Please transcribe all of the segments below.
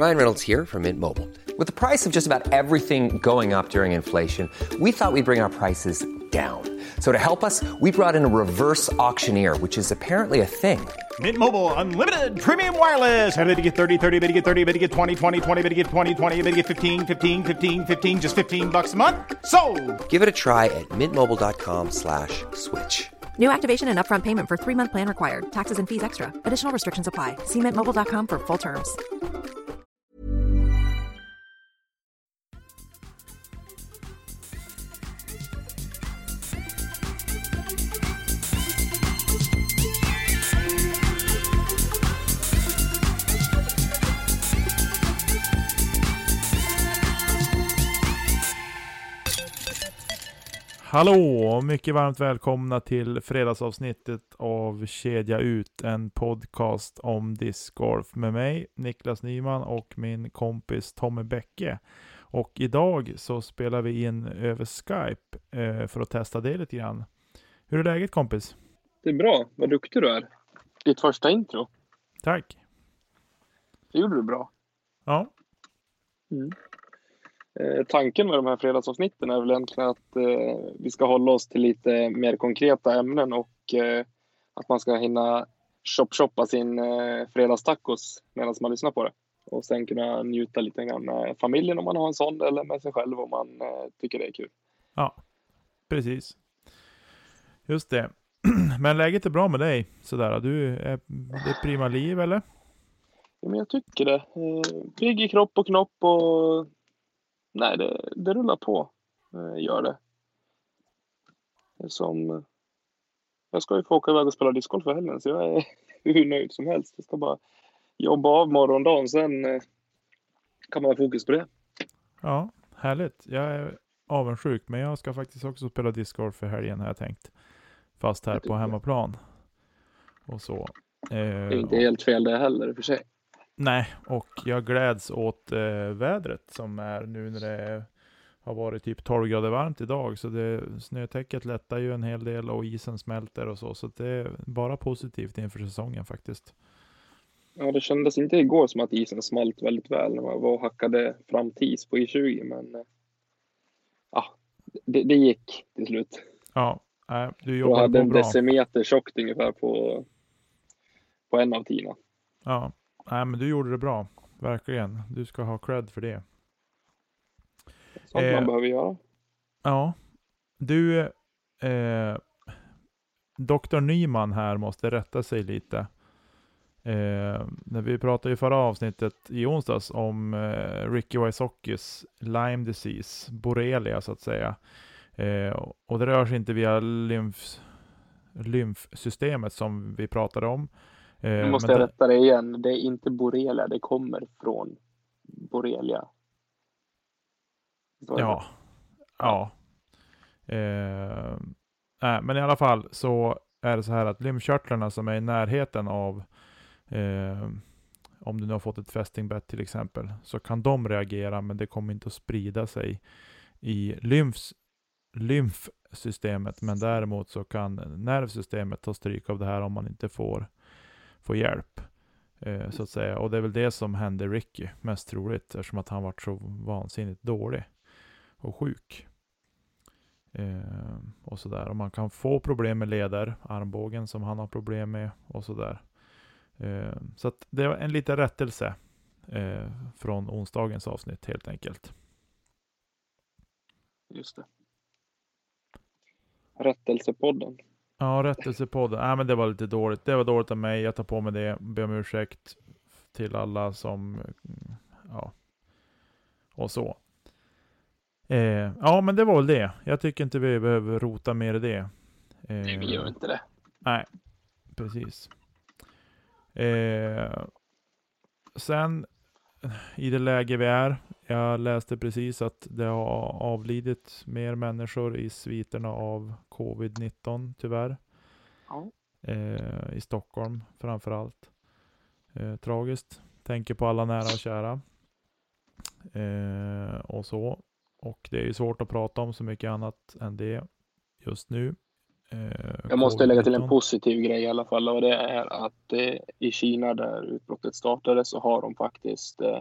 Ryan Reynolds here from Mint Mobile. With the price of just about everything going up during inflation, we thought we'd bring our prices down. So to help us, we brought in a reverse auctioneer, which is apparently a thing. Mint Mobile unlimited premium wireless. Ready to get 30, 30, bit to get 30, bit to get 20, 20, 20, bit to get 20, 20, bit to get 15, 15, 15, 15 just 15 bucks a month. So, Give it a try at mintmobile.com slash switch. New activation and upfront payment for three month plan required. Taxes and fees extra. Additional restrictions apply. See mintmobile.com for full terms. Hallå! Mycket varmt välkomna till fredagsavsnittet av Kedja ut, en podcast om discgolf med mig, Niklas Nyman och min kompis Tommy Bäcke. Och idag så spelar vi in över Skype eh, för att testa det lite grann. Hur är läget kompis? Det är bra. Vad duktig du är. Ditt första intro. Tack! Det gjorde du bra. Ja, Eh, tanken med de här fredagsavsnitten är väl egentligen att eh, vi ska hålla oss till lite mer konkreta ämnen och eh, att man ska hinna shop-shoppa sin eh, fredagstacos medan man lyssnar på det. Och sen kunna njuta lite grann med familjen om man har en sån eller med sig själv om man eh, tycker det är kul. ja, precis. Just det. Men läget är bra med dig sådär. Du är, det är prima liv eller? Ja, men jag tycker det. Eh, pigg i kropp och knopp och nej, det, det rullar på. Eh, gör det. som, jag ska ju få åka iväg och spela discgolf för helgen så jag är hur nöjd som helst. Jag ska bara jobba av morgondagen sen eh, kan man ha fokus på det. Ja, härligt. Jag är avundsjuk, men jag ska faktiskt också spela discgolf för helgen har jag tänkt. Fast här på hemmaplan. Och så. Det är Eh, inte helt fel det heller i och för sig. Nej, och jag gläds åt eh, vädret som är nu när det har varit typ 12 grader varmt idag. Så det, snötäcket lättar ju en hel del och isen smälter och så. Så det är bara positivt inför säsongen faktiskt. Ja, det kändes inte igår som att isen smalt väldigt väl när man var och hackade fram tis på I20 men eh, ja, det, det gick till slut. Ja, nej, du Jag jobbar hade på en bra. decimeter tjockt ungefär på, på en av tierna. Ja, nej, men du gjorde det bra. Verkligen. Du ska ha cred för det. Sånt Eh, man behöver göra. Ja. Du, eh, Dr. Nyman här måste rätta sig lite. Eh, när vi pratade i förra avsnittet i onsdags om eh, Ricky Wysockis Lyme disease, borrelia så att säga. Eh, och det rör sig inte via lymf, lymfsystemet som vi pratade om. Eh, Nu måste jag rätta dig igen. Det är inte borrelia, det kommer från borrelia. Ja. Ja. Eh, nej, men i alla fall så är det så här att lymfkörtlarna som är i närheten av eh, om du nu har fått ett fästingbett till exempel, så kan de reagera, men det kommer inte att sprida sig i lymfs, lymfsystemet. Men däremot så kan nervsystemet ta stryk av det här om man inte får, få hjälp. Eh, så att säga. Och det är väl det som hände Ricky, mest troligt, eftersom att han varit så vansinnigt dålig och sjuk. Eh, och sådär. Och man kan få problem med leder, armbågen som han har problem med och sådär. Eh, så att det var en liten rättelse eh, från onsdagens avsnitt helt enkelt. Just det. Rättelsepodden. Ja, rättelsepodden. Nej, men det var lite dåligt. Det var dåligt av mig. Jag tar på mig det. Ber om ursäkt till alla som, mm, ja, och så. Eh, ja, men det var väl det. Jag tycker inte vi behöver rota mer i det. Eh, Nej, vi gör inte det. Nej, precis. Eh, sen i det läge vi är. Jag läste precis att det har avlidit mer människor i sviterna av covid-19 tyvärr. Ja. Eh, I Stockholm framför allt. Eh, tragiskt. Tänker på alla nära och kära. Eh, och så. Och det är ju svårt att prata om så mycket annat än det just nu. Eh, Jag måste lägga till en covid-19. positiv grej i alla fall och det är att eh, i Kina där utbrottet startade så har de faktiskt eh,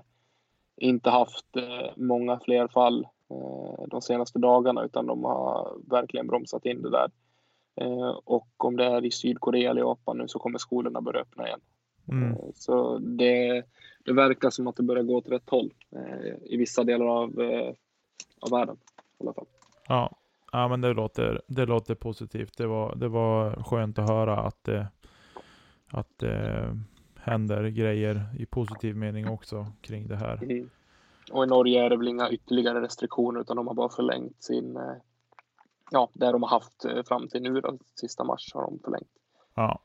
inte haft eh, många fler fall eh, de senaste dagarna utan de har verkligen bromsat in det där. Eh, och om det är i Sydkorea eller Japan nu så kommer skolorna börja öppna igen. Mm. Så det, det verkar som att det börjar gå åt rätt håll i vissa delar av, av världen. I alla fall. Ja. ja, men det låter, det låter positivt. Det var, det var skönt att höra att att händer grejer i positiv mening också kring det här. Mm. Och i Norge är det väl inga ytterligare restriktioner utan de har bara förlängt sin, eh, ja, det de har haft eh, fram till nu då, sista mars har de förlängt. Ja,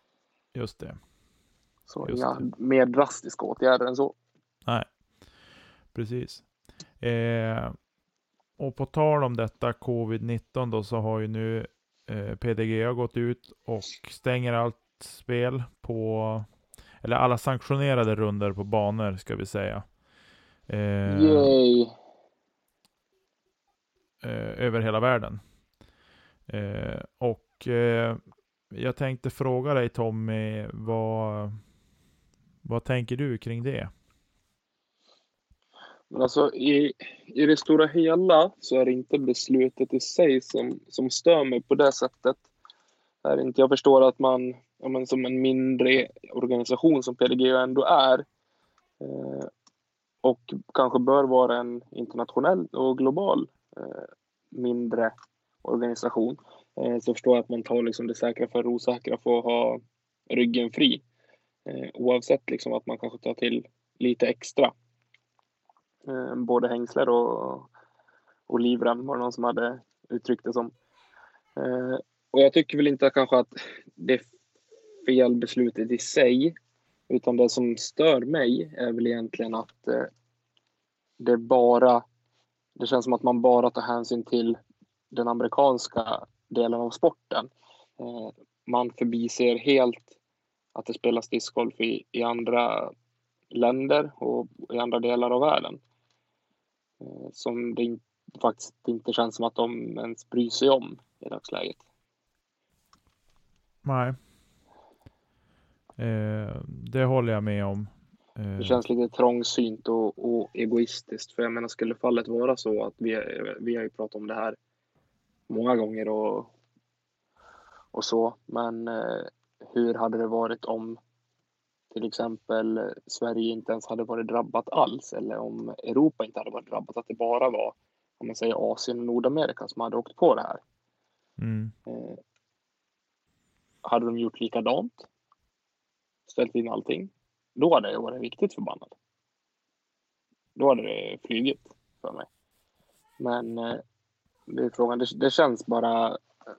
just det. Så Just inga det. mer drastiska åtgärder än så. Nej, precis. Eh, och på tal om detta covid-19 då så har ju nu eh, PDGA gått ut och stänger allt spel på, eller alla sanktionerade runder på banor ska vi säga. Eh, Yay! eh, över hela världen. Eh, och eh, jag tänkte fråga dig Tommy, vad, vad tänker du kring det? Men alltså i, i det stora hela så är det inte beslutet i sig som, som stör mig på det sättet. Det är inte, jag förstår att man, ja, men som en mindre organisation som PDG ändå är eh, och kanske bör vara en internationell och global eh, mindre organisation eh, så förstår jag att man tar liksom det säkra för det osäkra för att ha ryggen fri. Eh, oavsett liksom att man kanske tar till lite extra eh, både hängslar och, och livrem var det någon som hade uttryckt det som. Eh, och jag tycker väl inte kanske att det fel beslutet i sig, utan det som stör mig är väl egentligen att eh, det bara, det känns som att man bara tar hänsyn till den amerikanska delen av sporten. Eh, man förbiser helt att det spelas discgolf i, i andra länder och i andra delar av världen. Eh, som det in, faktiskt inte känns som att de ens bryr sig om i dagsläget. Nej. Eh, det håller jag med om. Eh, Det känns lite trångsynt och, och egoistiskt. För jag menar, skulle fallet vara så att vi, vi har ju pratat om det här många gånger och, och så. Men eh, hur hade det varit om till exempel Sverige inte ens hade varit drabbat alls eller om Europa inte hade varit drabbat, att det bara var om man säger Asien och Nordamerika som hade åkt på det här. mm, Eh, hade de gjort likadant, ställt in allting, då hade jag varit riktigt förbannad. Då hade det flugit för mig. Men eh, det är frågan, det, det känns bara eh,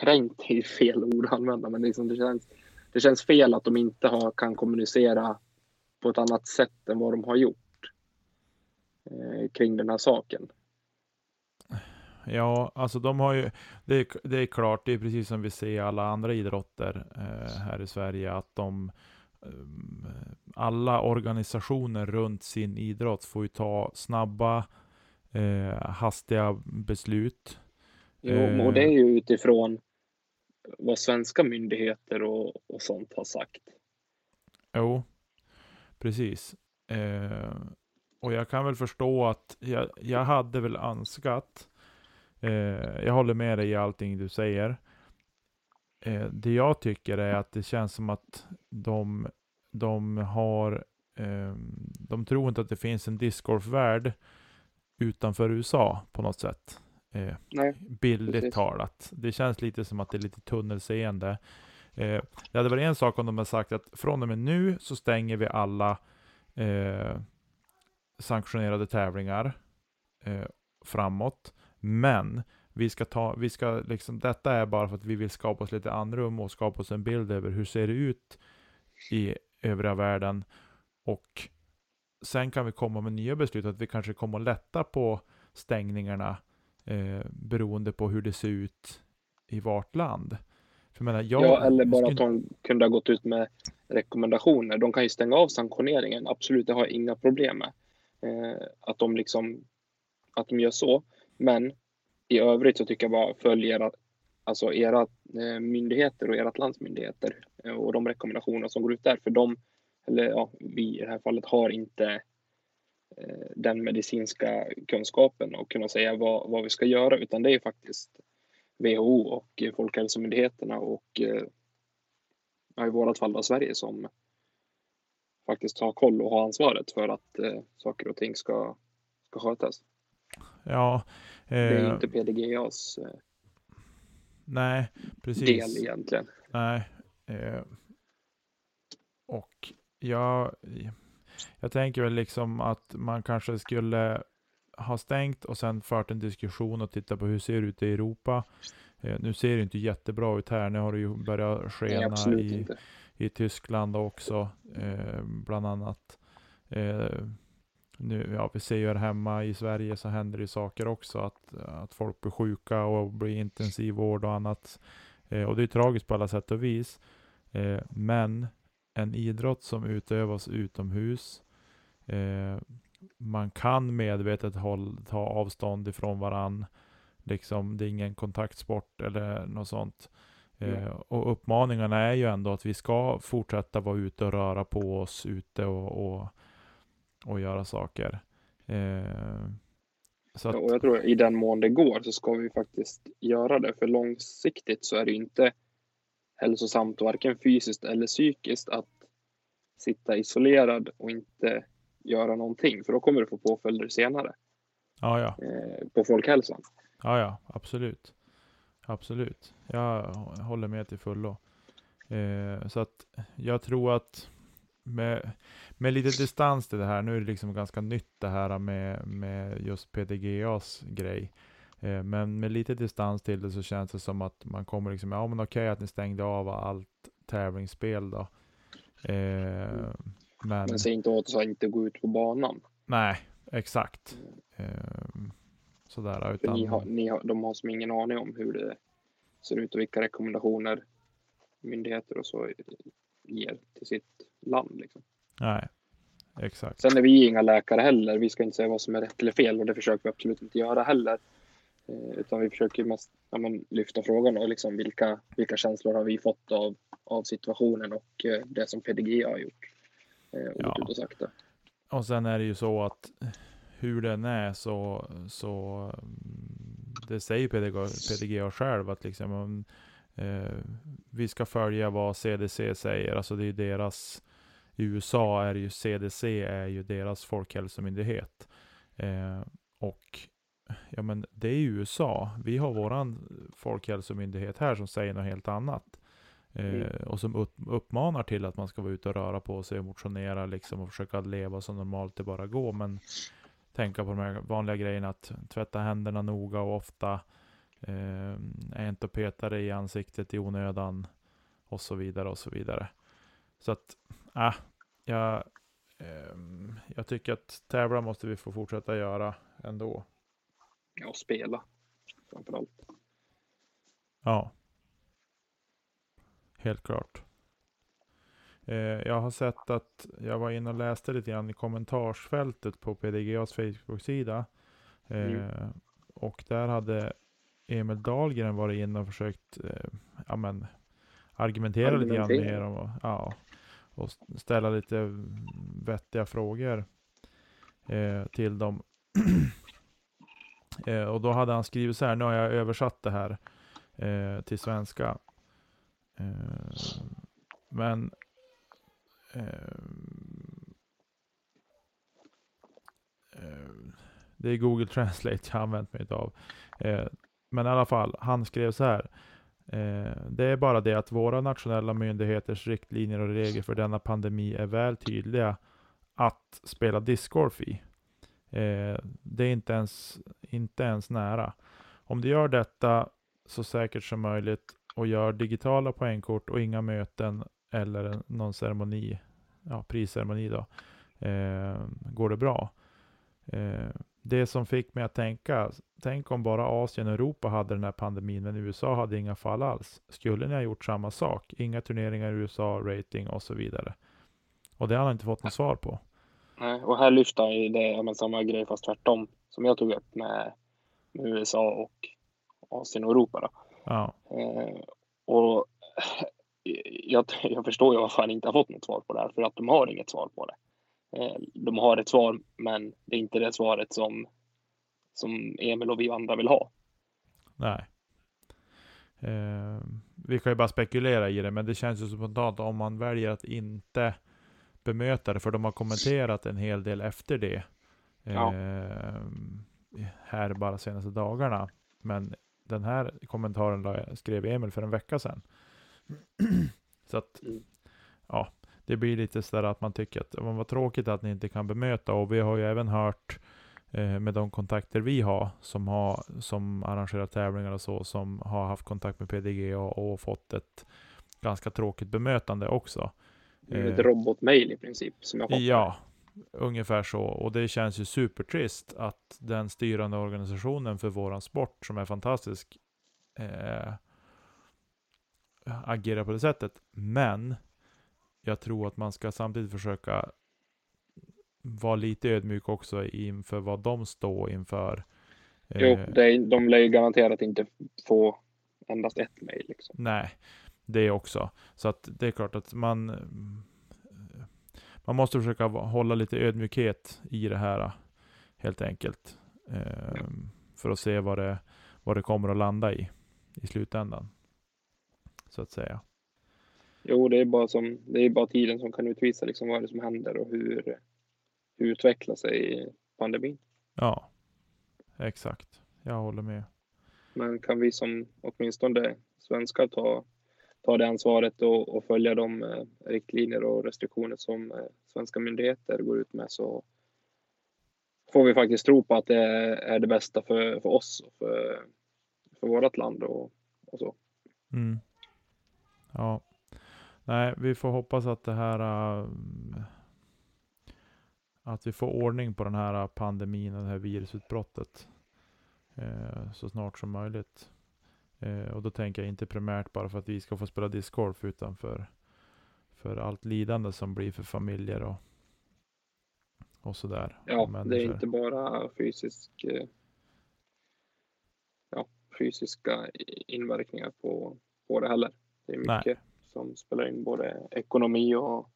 kränkt är ju fel ord att använda, men liksom det, känns, det känns fel att de inte har, kan kommunicera på ett annat sätt än vad de har gjort eh, kring den här saken. Ja, alltså de har ju, det är, det är klart, det är precis som vi ser i alla andra idrotter eh, här i Sverige, att de eh, alla organisationer runt sin idrott får ju ta snabba, eh, hastiga beslut. Jo, och det är ju utifrån vad svenska myndigheter och, och sånt har sagt. Jo, precis. Eh, och jag kan väl förstå att jag, jag hade väl önskat, eh, jag håller med dig i allting du säger. Eh, det jag tycker är att det känns som att de, de har, eh, de tror inte att det finns en discgolfvärld utanför USA på något sätt. Eh, Nej, Precis. talat. Det känns lite som att det är lite tunnelseende. Eh, det hade varit en sak om de hade sagt att från och med nu så stänger vi alla eh, sanktionerade tävlingar eh, framåt. Men vi ska ta, vi ska liksom, detta är bara för att vi vill skapa oss lite andrum och skapa oss en bild över hur ser det ut i övriga världen. Och sen kan vi komma med nya beslut, att vi kanske kommer att lätta på stängningarna eh, beroende på hur det ser ut i vart land. För jag menar, jag, ja, eller bara skulle att de kunde ha gått ut med rekommendationer. De kan ju stänga av sanktioneringen, absolut, det har jag inga problem med. Eh, att de liksom, att de gör så. Men i övrigt så tycker jag bara följ era, alltså era eh, myndigheter och ert lands myndigheter eh, och de rekommendationer som går ut där. För de, eller ja, vi i det här fallet har inte eh, den medicinska kunskapen och kunna säga vad, vad vi ska göra, utan det är faktiskt WHO och Folkhälsomyndigheterna och ja, i vårat fall då Sverige som faktiskt har koll och har ansvaret för att eh, saker och ting ska, ska skötas. Ja. Eh, det är inte PDGAs eh, nej, precis. del egentligen. Nej. Eh, och jag, jag tänker väl liksom att man kanske skulle ha stängt och sen fört en diskussion och titta på hur det ser ut i Europa. Eh, nu ser det inte jättebra ut här. Nu har det ju börjat skena Nej, i, i Tyskland också, eh, bland annat. Nu, ja, vi ser ju här hemma i Sverige så händer det saker också, att, att folk blir sjuka och blir intensivvård och annat. Eh, och det är tragiskt på alla sätt och vis. Eh, men en idrott som utövas utomhus, eh, man kan medvetet håll, ta avstånd ifrån varann. Liksom, det är ingen kontaktsport eller något sånt. Eh, och uppmaningarna är ju ändå att vi ska fortsätta vara ute och röra på oss ute och, och, och göra saker. Eh, så att... och jag tror i den mån det går så ska vi faktiskt göra det. För långsiktigt så är det inte hälsosamt varken fysiskt eller psykiskt att sitta isolerad och inte göra någonting. För då kommer du få påföljder senare. Ja, ja. Eh, på folkhälsan. Ja, ja, absolut. Absolut. Jag håller med till fullo. Eh, så att jag tror att med, med lite distans till det här, nu är det liksom ganska nytt det här med, med just PDGAs grej. Eh, men med lite distans till det så känns det som att man kommer liksom, ja men okej att ni stängde av allt tävlingsspel då. Eh, men, men säg inte åt oss att inte gå ut på banan. Nej, exakt. Eh, sådär. Utan... Ni har, ni har, de har som ingen aning om hur det ser ut och vilka rekommendationer myndigheter och så ger till sitt land. Liksom. Nej, exakt. Sen är vi inga läkare heller. Vi ska inte säga vad som är rätt eller fel och det försöker vi absolut inte göra heller. Eh, utan vi försöker mest ja, men, lyfta frågan och liksom vilka, vilka känslor har vi fått av, av situationen och eh, det som PDG har gjort. Eh, ja. och sagt det. Och sen är det ju så att hur den är så, så det säger PDG, PDGA själv att liksom om, eh, vi ska följa vad CDC säger. Alltså det är deras, i USA är ju CDC är ju deras folkhälsomyndighet. Eh, och ja men det är ju USA. Vi har våran folkhälsomyndighet här som säger något helt annat. Eh, mm. och som upp, uppmanar till att man ska vara ute och röra på sig och motionera liksom och försöka leva så normalt det bara går. Men tänka på de här vanliga grejerna att tvätta händerna noga och ofta. Eh, inte och peta dig i ansiktet i onödan. Och så vidare och så vidare. Så att, äh, jag, eh, jag tycker att tävla måste vi få fortsätta göra ändå. Ja, spela framförallt. Ja. Helt klart. Eh, jag har sett att jag var inne och läste lite grann i kommentarsfältet på PDGAs Facebook-sida. Mm. Eh, och där hade Emil Dahlgren varit inne och försökt eh, ja, men, argumentera, argumentera lite grann mer om, ja, och ställa lite vettiga frågor eh, till dem. eh, och då hade han skrivit så här, nu har jag översatt det här eh, till svenska. Eh, men Eh, eh det är Google Translate jag har använt mig av. Eh, men i alla fall, han skrev så här. Eh, det är bara det att våra nationella myndigheters riktlinjer och regler för denna pandemi är väl tydliga att spela discgolf i. Eh, det är inte ens, inte ens nära. Om du gör detta så säkert som möjligt och gör digitala poängkort och inga möten eller någon ceremoni, ja, prisceremoni då, eh, går det bra. Eh, det som fick mig att tänka, tänk om bara Asien och Europa hade den här pandemin, men USA hade inga fall alls. Skulle ni ha gjort samma sak? Inga turneringar i USA, rating och så vidare. Och det har han inte fått något svar på. Nej, och här lyfter han ju det, men samma grej fast tvärtom, som jag tog upp med, med USA och Asien och Europa. Då. Ja. Eh, och jag, jag förstår ju varför han inte har fått något svar på det här, för att de har inget svar på det. Eh, de har ett svar, men det är inte det svaret som, som Emil och vi andra vill ha. Nej. Eh, vi kan ju bara spekulera i det, men det känns ju spontant om man väljer att inte bemöta det, för de har kommenterat en hel del efter det. Ja. Eh, här bara senaste dagarna. Men den här kommentaren skrev Emil för en vecka sedan. Så att, Mm. ja, det blir lite sådär att man tycker att vad tråkigt att ni inte kan bemöta. Och vi har ju även hört eh, med de kontakter vi har som, har, som arrangerar tävlingar och så, som har haft kontakt med PDG och, och fått ett ganska tråkigt bemötande också. Ett Eh, robotmail i princip som jag fått. Ja, ungefär så. Och det känns ju supertrist att den styrande organisationen för våran sport, som är fantastisk, eh, agerar på det sättet. Men jag tror att man ska samtidigt försöka vara lite ödmjuk också inför vad de står inför. Jo, Eh, det de lär ju garanterat inte få endast ett mejl. Liksom. Nej, det också. Så att det är klart att man man måste försöka hålla lite ödmjukhet i det här helt enkelt. Eh, för att se vad det, vad det kommer att landa i i slutändan. Så att säga. Jo, det är bara som det är bara tiden som kan utvisa liksom vad är det som händer och hur, hur utvecklar sig pandemin. Ja, exakt. Jag håller med. Men kan vi som åtminstone svenskar ta, ta det ansvaret och, och följa de eh, riktlinjer och restriktioner som eh, svenska myndigheter går ut med så får vi faktiskt tro på att det är det bästa för, för oss och för, för vårt land och, och så. Mm. Ja. Nej, vi får hoppas att det här äh, att vi får ordning på den här pandemin, det här virusutbrottet eh, så snart som möjligt. Eh, och då tänker jag inte primärt bara för att vi ska få spela discgolf utan för, för allt lidande som blir för familjer och, och sådär. Ja, Och det är inte bara fysisk, eh, ja, fysiska inverkningar på, på det heller. Det är Nej. Som spelar in, både ekonomi och,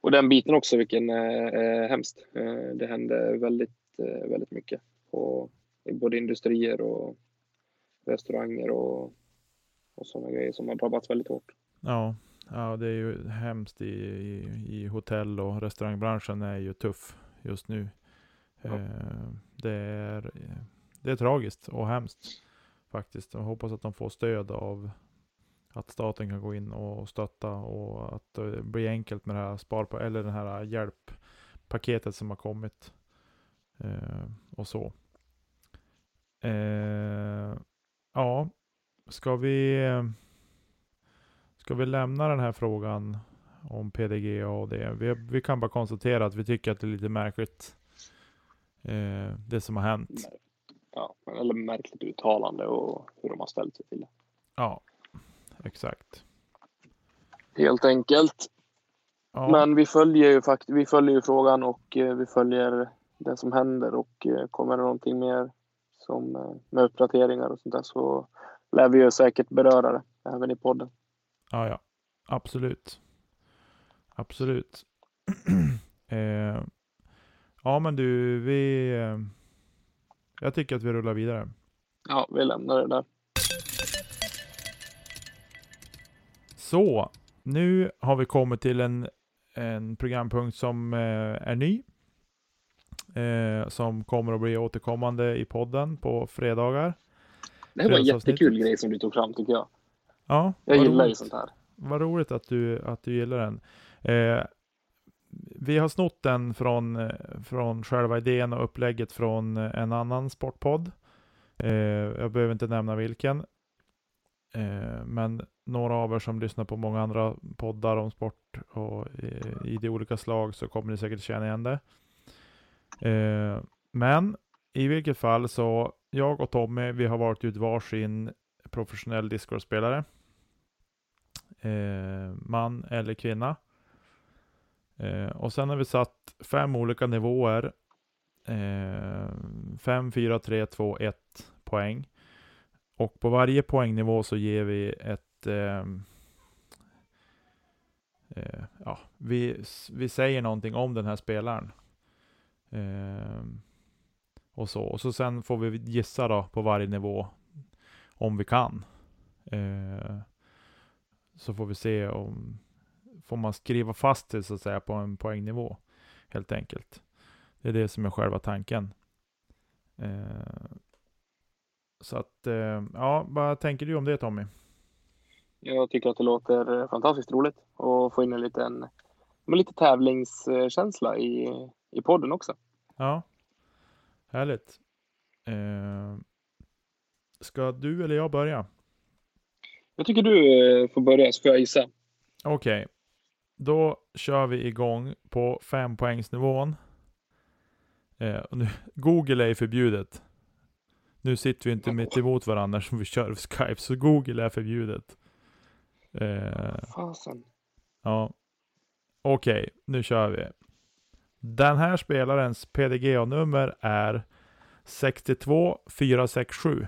och den biten också, vilken är, är hemskt. Eh, Det händer väldigt, eh, väldigt mycket på både industrier och restauranger och, och sådana grejer som har drabbats väldigt hårt. Ja, ja, det är ju hemskt i, i, i hotell och restaurangbranschen är ju tuff just nu. Ja. Eh, det, är, det är tragiskt och hemskt faktiskt. Jag hoppas att de får stöd av att staten kan gå in och stötta och att det blir enkelt med det här spar eller det här hjälppaketet som har kommit. Eh, och så. Eh, ja, ska vi Ska vi lämna den här frågan om PDG och det? Vi, vi kan bara konstatera att vi tycker att det är lite märkligt eh, det som har hänt. Ja, eller märkligt uttalande och hur de har ställt sig till det. Ja, exakt. Helt enkelt. Ja, Men vi följer ju fakt- vi följer ju frågan och eh, vi följer det som händer och eh, kommer det någonting mer som eh, med uppdateringar och sånt där så lär vi ju säkert beröra det även i podden. ja, ja, absolut. Absolut. eh, ja, men du, vi... Jag tycker att vi rullar vidare. Ja, vi lämnar det där. Så, nu har vi kommit till en, en programpunkt som eh, är ny. Eh, som kommer att bli återkommande i podden på fredagar. Det här var en jättekul grej som du tog fram tycker jag. Ja, Jag gillar ju sånt här. Vad roligt att du, att du gillar den. Eh, vi har snott den från, eh, från själva idén och upplägget från en annan sportpodd. Eh, jag behöver inte nämna vilken. Eh, men några av er som lyssnar på många andra poddar om sport och eh, i de olika slag så kommer ni säkert känna igen det. Eh, men i vilket fall så, jag och Tommy, vi har varit ut varsin professionell discgolfspelare eh, man eller kvinna. Eh, och sen har vi satt fem olika nivåer. 5, 4, 3, 2, 1 poäng. Och på varje poängnivå så ger vi ett, eh, eh, ja, vi, vi säger någonting om den här spelaren. Eh, och så. Och så sen får vi gissa då på varje nivå om vi kan. Eh, så får vi se om får man skriva fast det så att säga på en poängnivå helt enkelt. Det är det som är själva tanken. Eh, Eh, så att, eh, ja, vad tänker du om det Tommy? Jag tycker att det låter fantastiskt roligt att få in en liten, med lite tävlingskänsla i, i podden också. Ja, härligt. Eh, ska du eller jag börja? Jag tycker du eh, får börja så får jag gissa. Okej, okay. då kör vi igång på fempoängsnivån. Eh, nu, Google är förbjudet. Nu sitter vi inte mitt emot varandra som vi kör Skype, så Google är förbjudet. Eh, Fasen. Ja. Okej, okay, nu kör vi. Den här spelarens PDGA-nummer är 62467.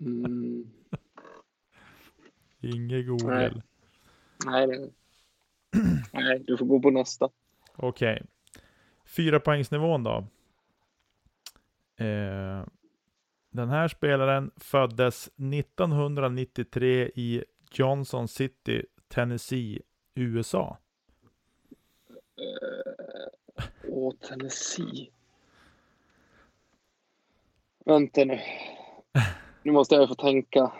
Mm. Inget Google. Nej. Nej, Nej, du får gå på nästa. Okej. Okay. Fyra poängsnivån då. Eh, den här spelaren föddes 1993 i Johnson City, Tennessee, USA. Uh, åh, Tennessee. Vänta nu. Nu måste jag få tänka.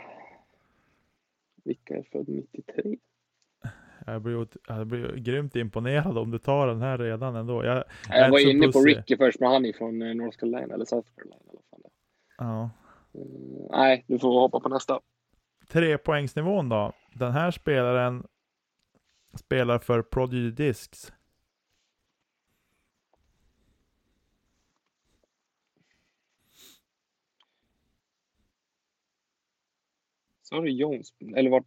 Vilka är född 93? Jag blir, jag blir grymt imponerad om du tar den här redan ändå. Jag, jag, jag var inne på Ricky först, men han är från eh, North Carolina eller South Carolina. Eller fan. Ja. Mm, nej, du får hoppa på nästa. Tre poängsnivån då. Den här spelaren spelar för Prodigy Discs. Sa du Jones? Eller vart?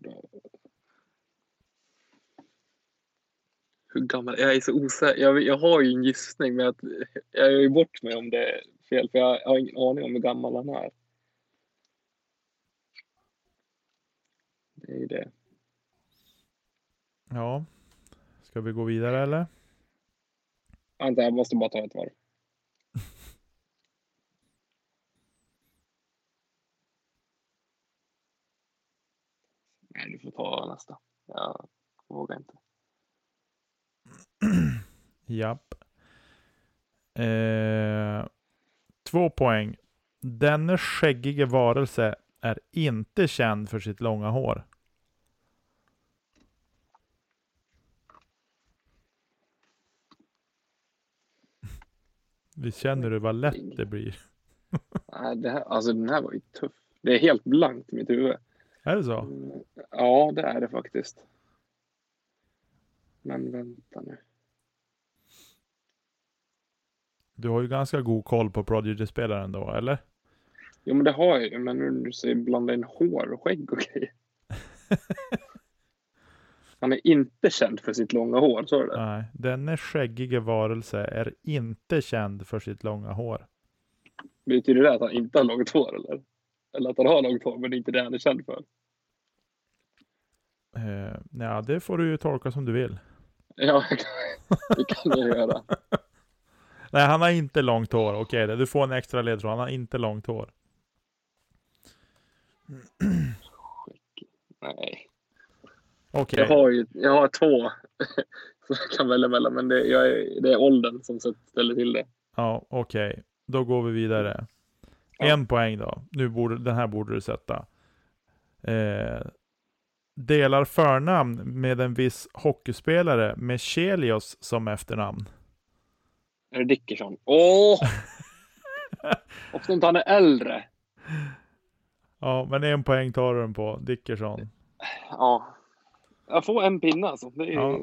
Hur gammal? Jag är så osäker. Jag, jag har ju en gissning, men att jag gör ju bort mig om det är fel, för jag har ingen aning om hur gammal han är. Det är ju det. Ja. Ska vi gå vidare eller? Vänta, jag måste bara ta ett varv. Nej, du får ta nästa. Jag vågar inte. Japp. Eh, två poäng. Denne skäggige varelse är inte känd för sitt långa hår. Vi känner du vad lätt det blir? Nej, det här, alltså den här var ju tuff. Det är helt blankt i mitt huvud. Är det så? Mm, ja, det är det faktiskt. Men vänta nu. Du har ju ganska god koll på Prodigy-spelaren då, eller? Jo, men det har jag ju. Men nu du säger blanda in hår och skägg och grejer. Han är inte känd för sitt långa hår, så är det? Nej, denne skäggige varelse är inte känd för sitt långa hår. Betyder det att han inte har långt hår, eller? Eller att han har långt hår, men det är inte det han är känd för? Uh, ja, det får du ju tolka som du vill. Ja, det kan du göra. Nej, han har inte långt hår. Okej, okay, du får en extra ledtråd. Han har inte långt hår. Nej. Okay. Jag, har ju, jag har två som jag kan välja mellan, men det, är, det är åldern som ställer till det. Ja, okej. Okay. Då går vi vidare. Ja. En poäng då. Nu borde, den här borde du sätta. Eh, delar förnamn med en viss hockeyspelare med Chelios som efternamn. Är det Dickerson? Åh! Hoppas inte han är äldre. Ja, men en poäng tar du den på. Dickerson. Ja. Jag får en pinne alltså. Det är ja,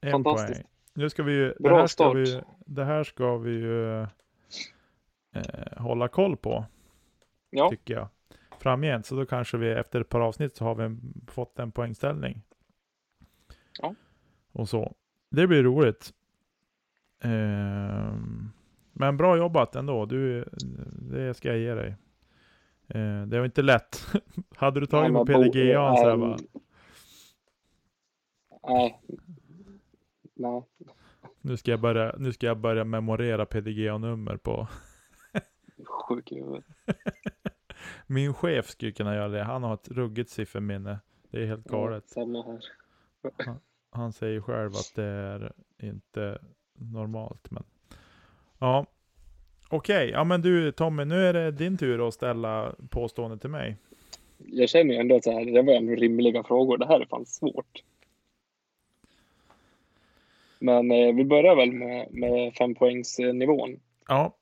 en fantastiskt. Poäng. Nu ska vi ju, Bra det här ska start. vi, det här ska vi ju eh, hålla koll på. Ja. Tycker jag. Framgent. Så då kanske vi efter ett par avsnitt så har vi fått en poängställning. Ja. Och så. Det blir roligt. Eh, men bra jobbat ändå. Du, det ska jag ge dig. Eh, det var inte lätt. Hade du tagit ja, med PDGA så här bara. Nej. Nej. Nu ska jag börja, nu ska jag börja memorera PDGA-nummer på. Sjuk i huvudet. Min chef skulle kunna göra det. Han har ett ruggigt sifferminne. Det är helt galet. Ja, samma här. Han säger själv att det är inte normalt. Men ja, okej. Ja, men du Tommy, nu är det din tur att ställa påstående till mig. Jag känner ju ändå att så här, det var ändå rimliga frågor. Det här är fan svårt. Men eh, vi börjar väl med, med fempoängsnivån. Ja,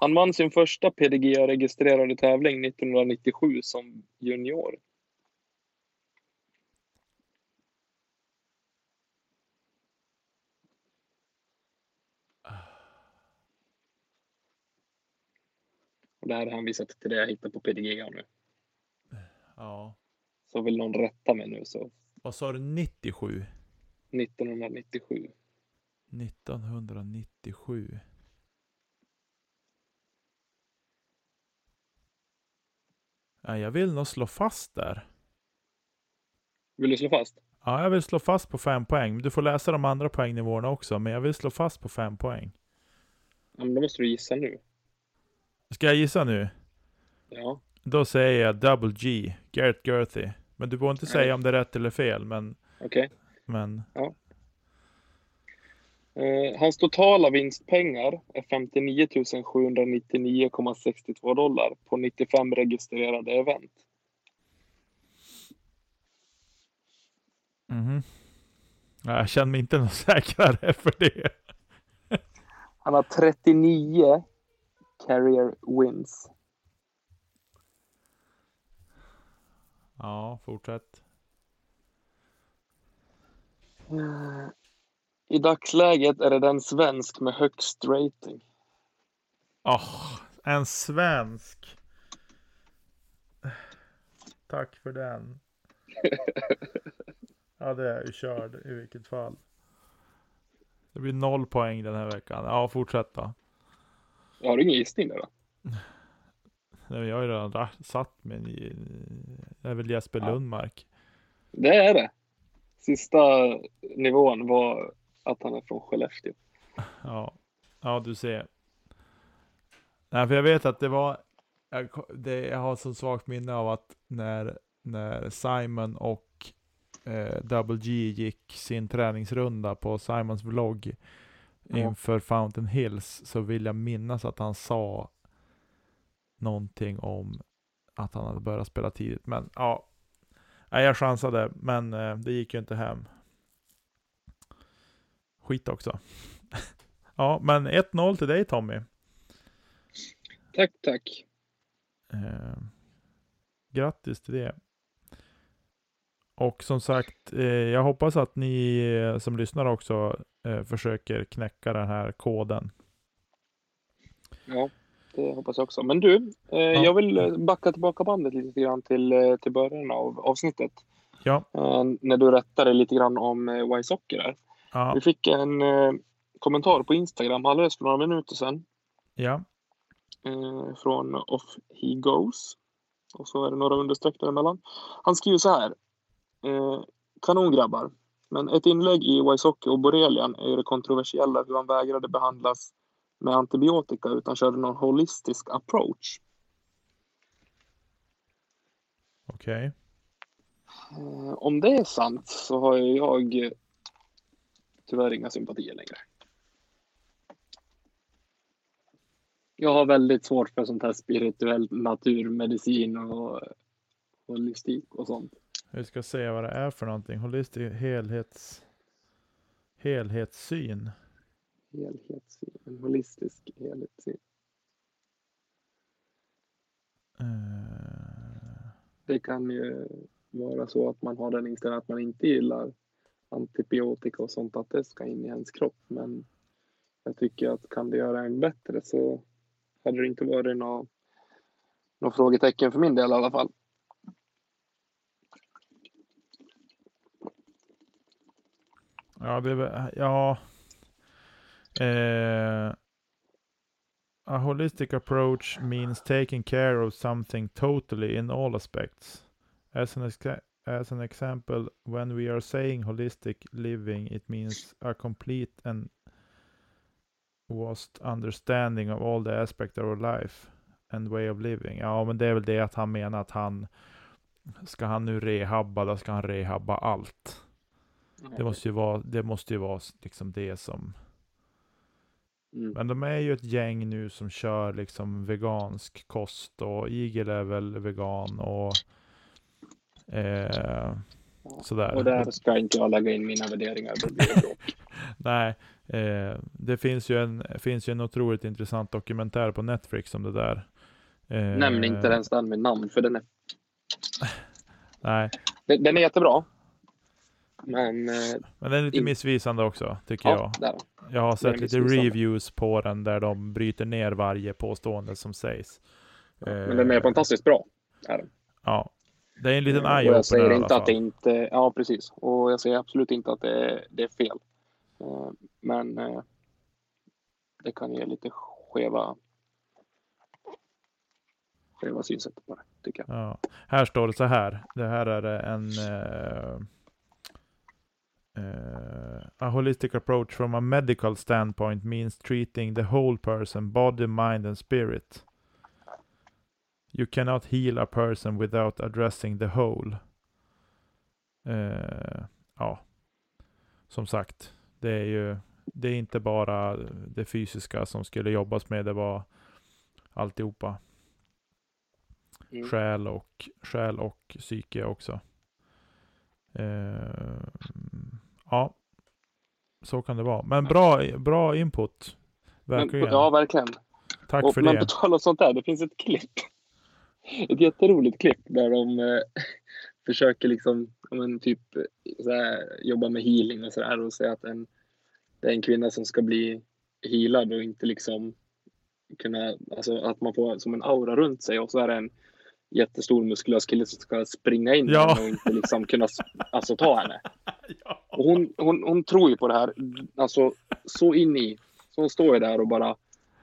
Han vann sin första PDGA-registrerade tävling 1997 som junior. Och det här är hänvisat till det jag hittade på PDGA nu. ja. Så vill någon rätta mig nu så Vad sa du? 97? 1997. 1997. Ja, jag vill nog slå fast där. Vill du slå fast? Ja, jag vill slå fast på fem poäng. Du får läsa de andra poängnivåerna också, men jag vill slå fast på fem poäng. Ja, men då måste du gissa nu. Ska jag gissa nu? Ja. Då säger jag Double G, Garrett Gerthy. Men du får inte Nej. säga om det är rätt eller fel, men... Okej. men Eh, hans totala vinstpengar är 59 799,62 dollar på 95 registrerade event. Ja, jag känner mig inte något säkrare för det. Han har 39 carrier wins. Ja, fortsätt. Eh, I dagsläget är det den svensk med högst rating. Åh, en svensk. Tack för den. Ja, det är ju körd i vilket fall. Det blir noll poäng den här veckan. Ja, fortsätt då. Har du ingen gissning där då? Nej, Jag har ju redan satt mig i... Det är väl Jesper Ja. Lundmark. Det är det. Sista nivån var att han är från Skellefteå. Ja, ja du ser. Nej, för jag vet att det var, jag, det, jag har så svagt minne av att när, när Simon och eh, Double G gick sin träningsrunda på Simons vlogg Ja. inför Fountain Hills så vill jag minnas att han sa någonting om att han hade börjat spela tidigt. Men ja, jag chansade, men eh, det gick ju inte hem. Skit också. ja, men 1-0 till dig Tommy. Tack, tack. Eh, grattis till det. Och som sagt, eh, jag hoppas att ni eh, som lyssnar också eh, försöker knäcka den här koden. Ja, det hoppas jag också. Men du, eh, jag vill eh, backa tillbaka bandet lite grann till, till början av avsnittet. Ja, när du rättade lite grann om eh, Y-Socker där. Ja, Vi fick en eh, kommentar på Instagram alldeles för några minuter sedan. ja, eh, från Off He Goes. Och så är det några understreck däremellan. Han skriver så här. Eh, kanon grabbar. Men ett inlägg i Wysocki och borrelian är ju det kontroversiella hur han vägrade behandlas med antibiotika utan körde någon holistisk approach. okej. Eh, om det är sant så har jag tyvärr inga sympatier längre. Jag har väldigt svårt för sånt här spirituellt naturmedicin och holistik och sånt. Vi ska se vad det är för någonting. Holistisk helhets... Helhetssyn. Helhetssyn, en holistisk helhetssyn. Eh, Det kan ju vara så att man har den inställningen att man inte gillar antibiotika och sånt, att det ska in i ens kropp. Men jag tycker att kan det göra en bättre så hade det inte varit något några frågetecken för min del i alla fall. Ja, det är ja. Eh, a holistic approach means taking care of something totally in all aspects. As an, as an example, when we are saying holistic living, it means a complete and vast understanding of all the aspects of our life and way of living. Ja, men det är väl det att han menar att han, ska han nu rehabba, då ska han rehabba allt. Det måste ju vara, det måste ju vara liksom det som Mm. Men de är ju ett gäng nu som kör liksom vegansk kost och Igel är väl vegan och eh, sådär. Och där ska inte jag lägga in mina värderingar. Nej, eh, det finns ju, en, finns ju en otroligt intressant dokumentär på Netflix om det där. Eh, Nämn inte ens den med namn, för den är, Nej, den den är jättebra. Men eh, men den är lite In- missvisande också, tycker ja, jag. där. Jag har sett lite reviews på den där de bryter ner varje påstående som sägs. Men den är fantastiskt bra. Är den. Ja, det är en liten Eh, Och jag säger inte att det inte... Ja, precis. Och jag säger absolut inte att det är, det är fel. Eh, Men eh, det kan ge lite skeva, skeva synsätt på det, tycker jag. Ja. Här står det så här. Det här är en eh, A holistic approach from a medical standpoint means treating the whole person, body, mind and spirit. You cannot heal a person without addressing the whole. Eh, ja, som sagt, det är ju det är inte bara det fysiska som skulle jobbas med, det var alltihopa Mm. själ och, själ och psyke också. Eh, ja, så kan det vara. Men bra, bra input. Men, Verkligen. ja, verkligen. Tack Och, för men det. på tal om sånt där, det finns ett klipp. Ett jätteroligt klipp där de eh, försöker liksom, men typ eh, så här, jobba med healing och sådär och säga att en, det är en kvinna som ska bli healad och inte liksom kunna, alltså att man får som en aura runt sig och så är det en jättestor muskulös kille som ska springa in Ja. henne och inte liksom kunna alltså, ta henne. Ja. Och hon, hon, hon tror ju på det här, alltså så in i. Så hon står ju där och bara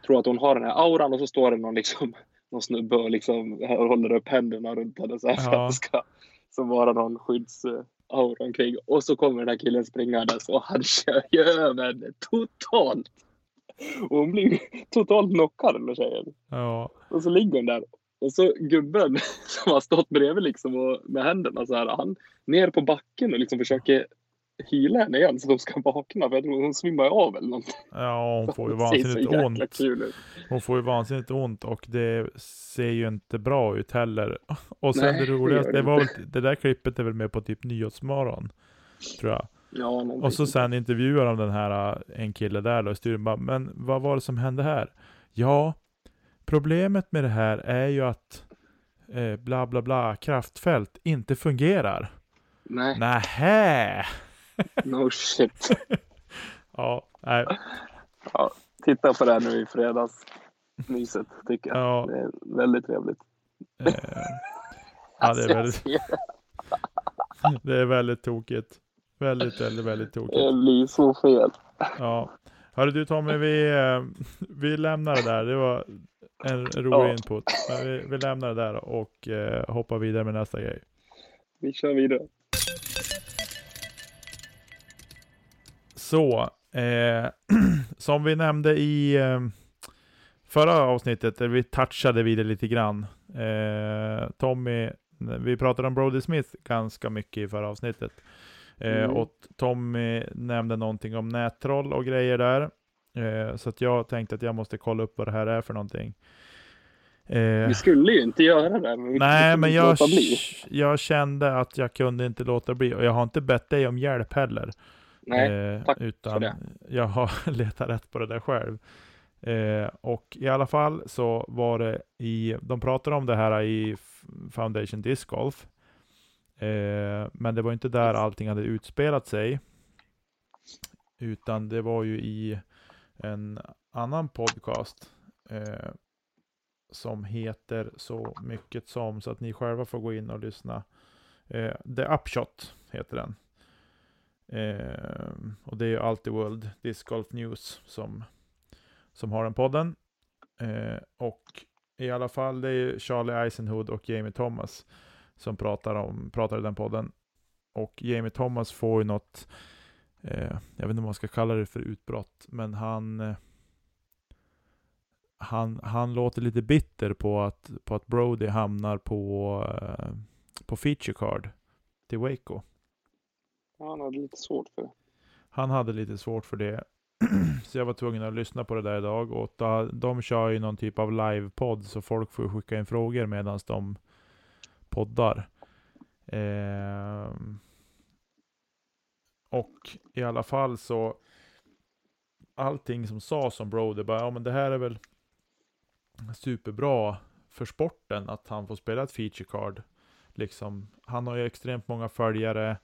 tror att hon har den här auran och så står det någon, liksom, någon snubbe och liksom och håller upp händerna runt henne så här för Ja. att det ska som vara någon skyddsaura omkring. Och så kommer den här killen springandes och han kör ju över henne totalt. Och hon blir totalt knockad den tjejen. Ja. Och så ligger hon där. Och så gubben som har stått bredvid liksom och med händerna så här, han ner på backen och liksom försöker hila henne igen så de ska vakna. För jag tror hon svimmar av eller någonting. ja, hon får ju vansinnigt ont. Hon får ju vansinnigt ont och det ser ju inte bra ut heller. Och sen Nej, det roligaste, det det var väl, det där klippet är väl med på typ Nyhetsmorgon. Tror jag. Ja, Och så sen intervjuar de den här, äh, en kille där då i studion, bara, men vad var det som hände här? Ja, problemet med det här är ju att eh, bla bla bla kraftfält inte fungerar. Nej, Nähä! No shit. Ja, nej, Ja, titta på det här nu i fredags. Myset tycker jag. ja, Det är väldigt trevligt. eh, ja det, är väldigt, det är väldigt tokigt. Väldigt, väldigt, väldigt Det tokigt. blir så fel. Ja. Hörru du Tommy, vi, eh, vi lämnar det där. Det var en rolig Ja. input. Men vi, vi lämnar det där och eh, hoppar vidare med nästa grej. Vi kör vidare. Så, eh, som vi nämnde i eh, förra avsnittet, där vi touchade vid det lite grann. Eh, Tommy, vi pratade om Brody Smith ganska mycket i förra avsnittet. Eh, Mm. Och Tommy nämnde någonting om nättroll och grejer där. Eh, så att jag tänkte att jag måste kolla upp vad det här är för någonting. Eh, Vi skulle ju inte göra det. Men Nej, men jag, jag kände att jag kunde inte låta bli. Och jag har inte bett dig om hjälp heller. Nej, Eh, tack för utan det. jag har letat rätt på det där själv. Eh, och i alla fall så var det i, de pratade om det här i Foundation Disc Golf. Eh, men det var inte där allting hade utspelat sig. Utan det var ju i en annan podcast. Eh, som heter så mycket som, så att ni själva får gå in och lyssna. Eh, The Upshot heter den. Eh, och det är ju alltid World Disc Golf News som, som har den podden. Eh, och i alla fall det är ju Charlie Eisenhood och Jamie Thomas som pratar om, pratar i den podden. och Jamie Thomas får ju något, eh, jag vet inte om man ska kalla det för utbrott, men han eh, han, han låter lite bitter på att, på att Brody hamnar på, eh, på feature card till Waco. Han hade lite svårt för det. Han hade lite svårt för det. så jag var tvungen att lyssna på det där idag. Och ta, de kör ju någon typ av livepodd, så folk får skicka in frågor medan de poddar. Eh, och i alla fall så, allting som sades om Brody, bara, ja men det här är väl superbra för sporten att han får spela ett feature card. Liksom, han har ju extremt många följare,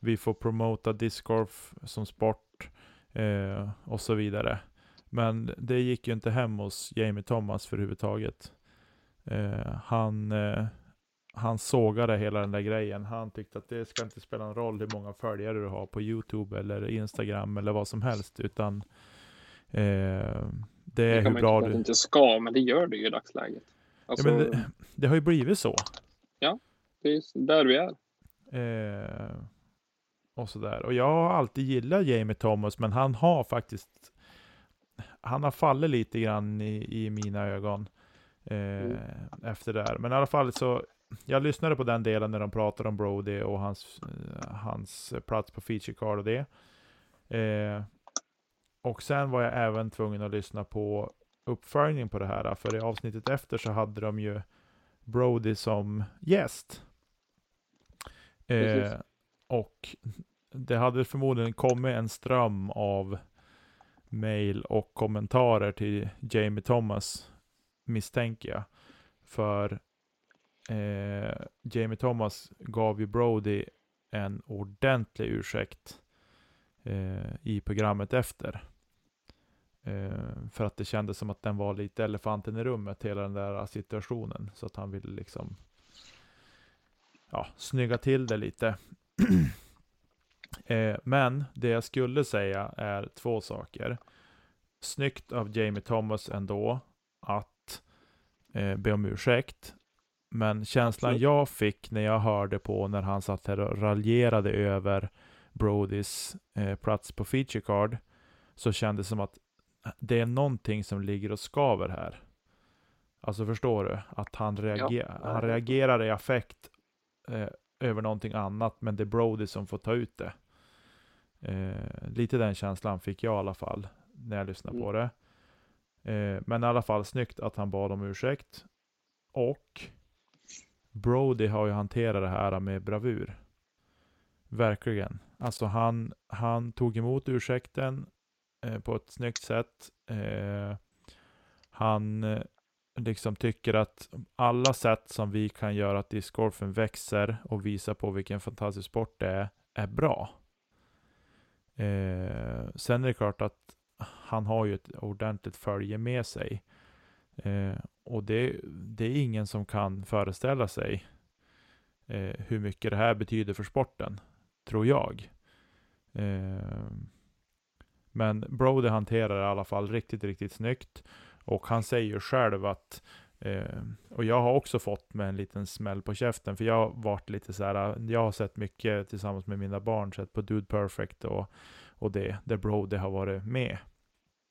vi får promota discgolf som sport eh, och så vidare. Men det gick ju inte hem hos Jamie Thomas för överhuvudtaget. Eh, han, eh, han sågade hela den där grejen. Han tyckte att det ska inte spela någon roll hur många följare du har på YouTube eller Instagram eller vad som helst, utan eh, det är det hur bra du... Det inte ska, men det gör det ju i dagsläget. Alltså... Ja, men det, det, har ju blivit så. Ja, det är där vi är. Eh, och sådär. Och jag har alltid gillat Jamie Thomas, men han har faktiskt han har fallit lite grann i, i mina ögon eh, mm. efter det här. Men i alla fall så, jag lyssnade på den delen när de pratade om Brody och hans, eh, hans plats på feature card och det. Eh, och sen var jag även tvungen att lyssna på uppföljning på det här. För i avsnittet efter så hade de ju Brody som gäst. Eh, och det hade förmodligen kommit en ström av mail och kommentarer till Jamie Thomas, misstänker jag. För eh, Jamie Thomas gav ju Brody en ordentlig ursäkt eh, i programmet efter. Eh, för att det kändes som att den var lite elefanten i rummet, hela den där situationen. Så att han ville liksom ja, snygga till det lite. eh, men det jag skulle säga är två saker. Snyggt av Jamie Thomas ändå att eh, be om ursäkt. Men känslan Absolut. jag fick när jag hörde på när han satt här och raljerade över Brodys eh, plats på feature card så kändes det som att det är någonting som ligger och skaver här. Alltså förstår du? Att han, reager ja. han reagerar i affekt eh, över någonting annat, men det är Brody som får ta ut det. Eh, lite den känslan fick jag i alla fall när jag lyssnade mm. på det. Eh, men i alla fall snyggt att han bad om ursäkt. Och Brody har ju hanterat det här med bravur. Verkligen. Alltså han, han tog emot ursäkten eh, på ett snyggt sätt. Eh, han eh, liksom tycker att alla sätt som vi kan göra att discgolfen växer och visa på vilken fantastisk sport det är, är bra. Eh, sen är det klart att han har ju ett ordentligt följe med sig. Eh, och det, det är ingen som kan föreställa sig eh, hur mycket det här betyder för sporten, tror jag. Eh, men Brody hanterar det i alla fall riktigt, riktigt snyggt. Och han säger själv att eh, och jag har också fått med en liten smäll på käften, för jag har varit lite så här, jag har sett mycket tillsammans med mina barn, sett på Dude Perfect och, och det, där Brody har varit med.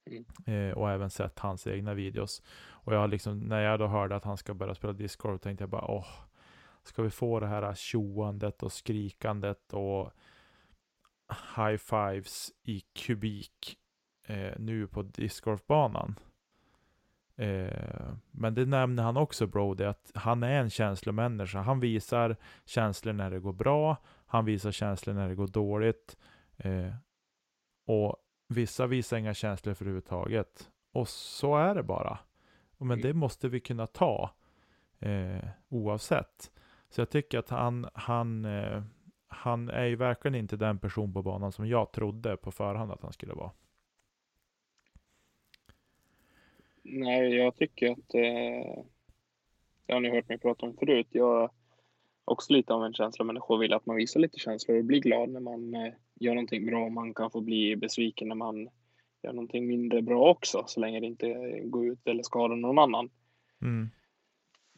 Mm. Eh, och även sett hans egna videos. Och jag liksom, när jag då hörde att han ska börja spela discord, tänkte jag bara, åh, ska vi få det här tjoandet och skrikandet och high fives i kubik eh, nu på discgolfbanan. Eh, men det nämner han också Brody, att han är en känslomänniska. Han visar känslor när det går bra, han visar känslor när det går dåligt. Eh, och vissa visar inga känslor överhuvudtaget. Och så är det bara. Men mm. det måste vi kunna ta eh, oavsett. Så jag tycker att han, han, han är ju verkligen inte den person på banan som jag trodde på förhand att han skulle vara. Nej, jag tycker att eh, det har ni hört mig prata om förut. Jag är också lite av en känslomänniska och vill att man visar lite känslor och blir glad när man eh, gör någonting bra. Man kan få bli besviken när man gör någonting mindre bra också, så länge det inte går ut eller skadar någon annan. Mm.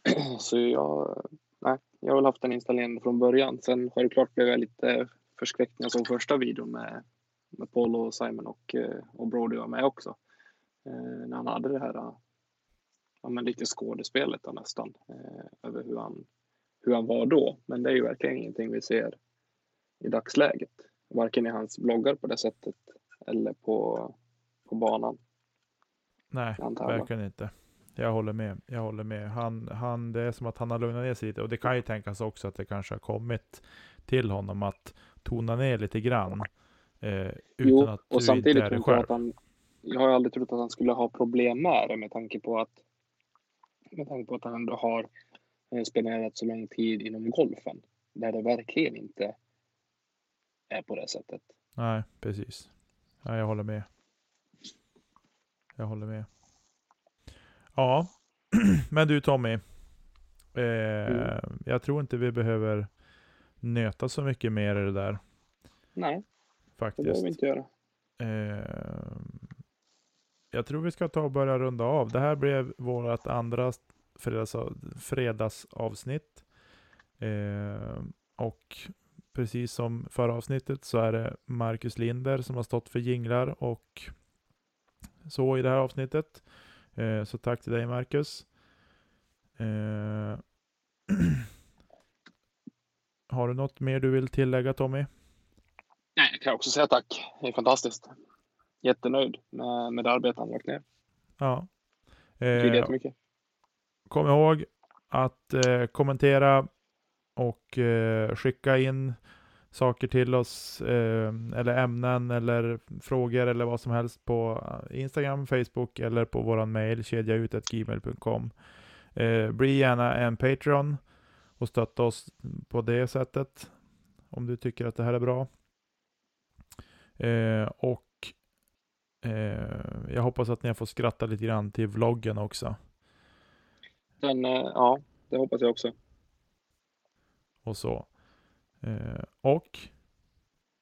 Så jag nej, jag har väl haft den installerad från början. Sen självklart blev jag lite förskräckt när jag såg första videon med, med Paul och Simon och, eh, och Brody var med också. Eh, när han hade det här, ja men lite skådespelet då nästan, eh, över hur han, hur han var då. Men det är ju verkligen ingenting vi ser i dagsläget. Varken i hans bloggar på det sättet eller på, på banan. Nej, verkligen inte. Jag håller med. Jag håller med. Han, han, det är som att han har lugnat ner sig lite. Och det kan ju tänkas också att det kanske har kommit till honom att tona ner lite grann. Eh, utan jo, att och samtidigt tror jag att han, jag har aldrig trott att han skulle ha problem med det med tanke på att med tanke på att han ändå har eh, spenderat så lång tid inom golfen. Där det verkligen inte är på det sättet. Nej, precis. Ja, jag håller med. Jag håller med. Ja, men du Tommy. Eh, mm. Jag tror inte vi behöver nöta så mycket mer i det där. Nej, Faktiskt. det behöver vi inte göra. Eh, jag tror vi ska ta och börja runda av. Det här blev vårt andra fredags, fredagsavsnitt. Eh, och precis som förra avsnittet så är det Marcus Linder som har stått för jinglar och så i det här avsnittet. Eh, så tack till dig Marcus. Eh, har du något mer du vill tillägga Tommy? Nej, jag kan också säga tack. Det är fantastiskt. Jättenöjd med, med det arbete han lagt ner. Ja. Eh, jättemycket. Kom ihåg att eh, kommentera och eh, skicka in saker till oss, eh, eller ämnen eller frågor eller vad som helst på eh, Instagram, Facebook eller på våran mail kedjautetgmail.com. Eh, bli gärna en Patreon och stötta oss på det sättet om du tycker att det här är bra. Eh, och jag hoppas att ni har fått skratta lite grann till vloggen också. Den, eh, ja, det hoppas jag också. Och så. Eh, och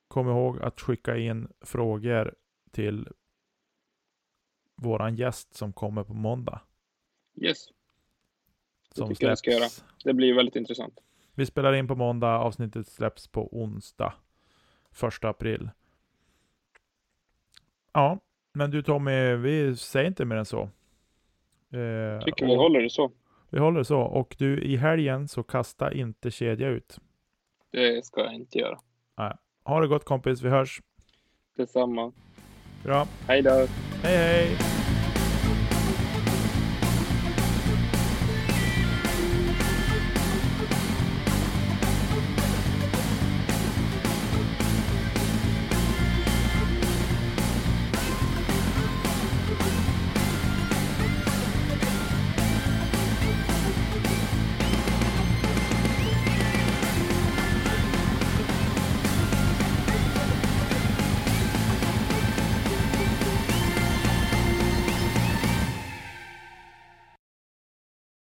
kom ihåg att skicka in frågor till våran gäst som kommer på måndag. Yes. Det som tycker släpps. jag ska göra. Det blir väldigt intressant. Vi spelar in på måndag, avsnittet släpps på onsdag. Första april. Ja, men du Tommy, vi säger inte mer än så. Eh, tycker vi håller det så. Vi håller det så. Och du, i helgen så kasta inte kedja ut. Det ska jag inte göra. Nej. Ha det gott kompis, vi hörs. Detsamma. Bra. Hej då. Hej hej.